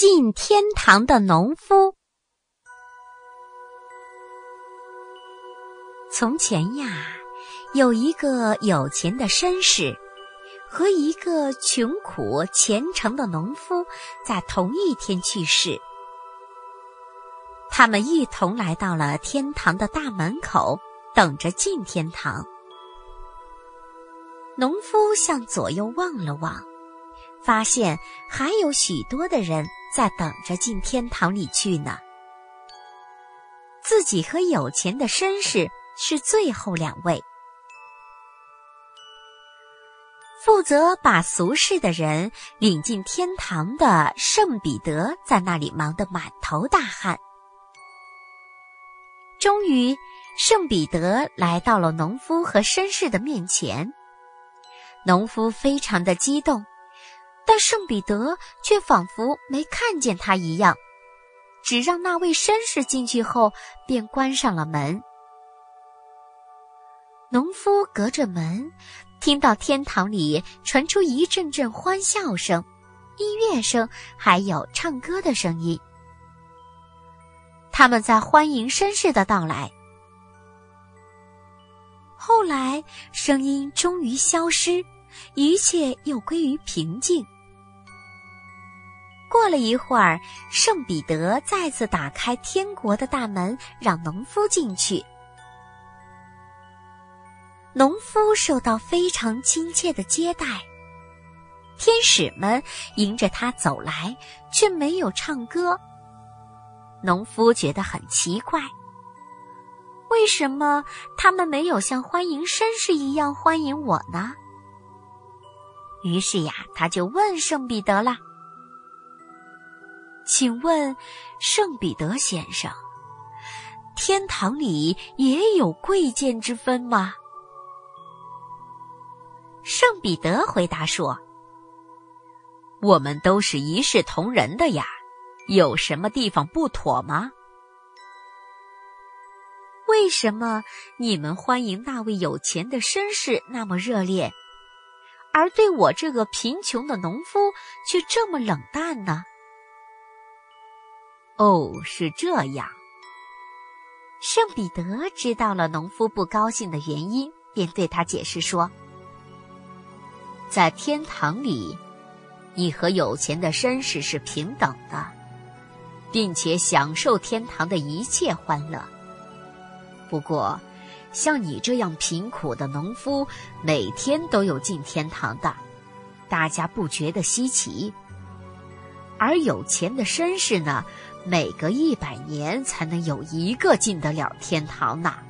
进天堂的农夫。从前呀，有一个有钱的绅士和一个穷苦虔诚的农夫，在同一天去世。他们一同来到了天堂的大门口，等着进天堂。农夫向左右望了望，发现还有许多的人在等着进天堂里去呢。自己和有钱的绅士是最后两位。负责把俗世的人领进天堂的圣彼得在那里忙得满头大汗。终于，圣彼得来到了农夫和绅士的面前。农夫非常的激动，但圣彼得却仿佛没看见他一样，只让那位绅士进去后便关上了门。农夫隔着门，听到天堂里传出一阵阵欢笑声、音乐声，还有唱歌的声音。他们在欢迎绅士的到来。后来，声音终于消失，一切又归于平静。过了一会儿，圣彼得再次打开天国的大门，让农夫进去。农夫受到非常亲切的接待，天使们迎着他走来，却没有唱歌。农夫觉得很奇怪，为什么他们没有像欢迎绅士一样欢迎我呢？于是呀，他就问圣彼得了：“请问，圣彼得先生，天堂里也有贵贱之分吗？”圣彼得回答说：“我们都是一视同仁的呀。”有什么地方不妥吗？为什么你们欢迎那位有钱的绅士那么热烈，而对我这个贫穷的农夫却这么冷淡呢？哦，是这样。圣彼得知道了农夫不高兴的原因，便对他解释说：“在天堂里，你和有钱的绅士是平等的。”并且享受天堂的一切欢乐。不过，像你这样贫苦的农夫，每天都有进天堂的，大家不觉得稀奇；而有钱的绅士呢，每隔一百年才能有一个进得了天堂呢。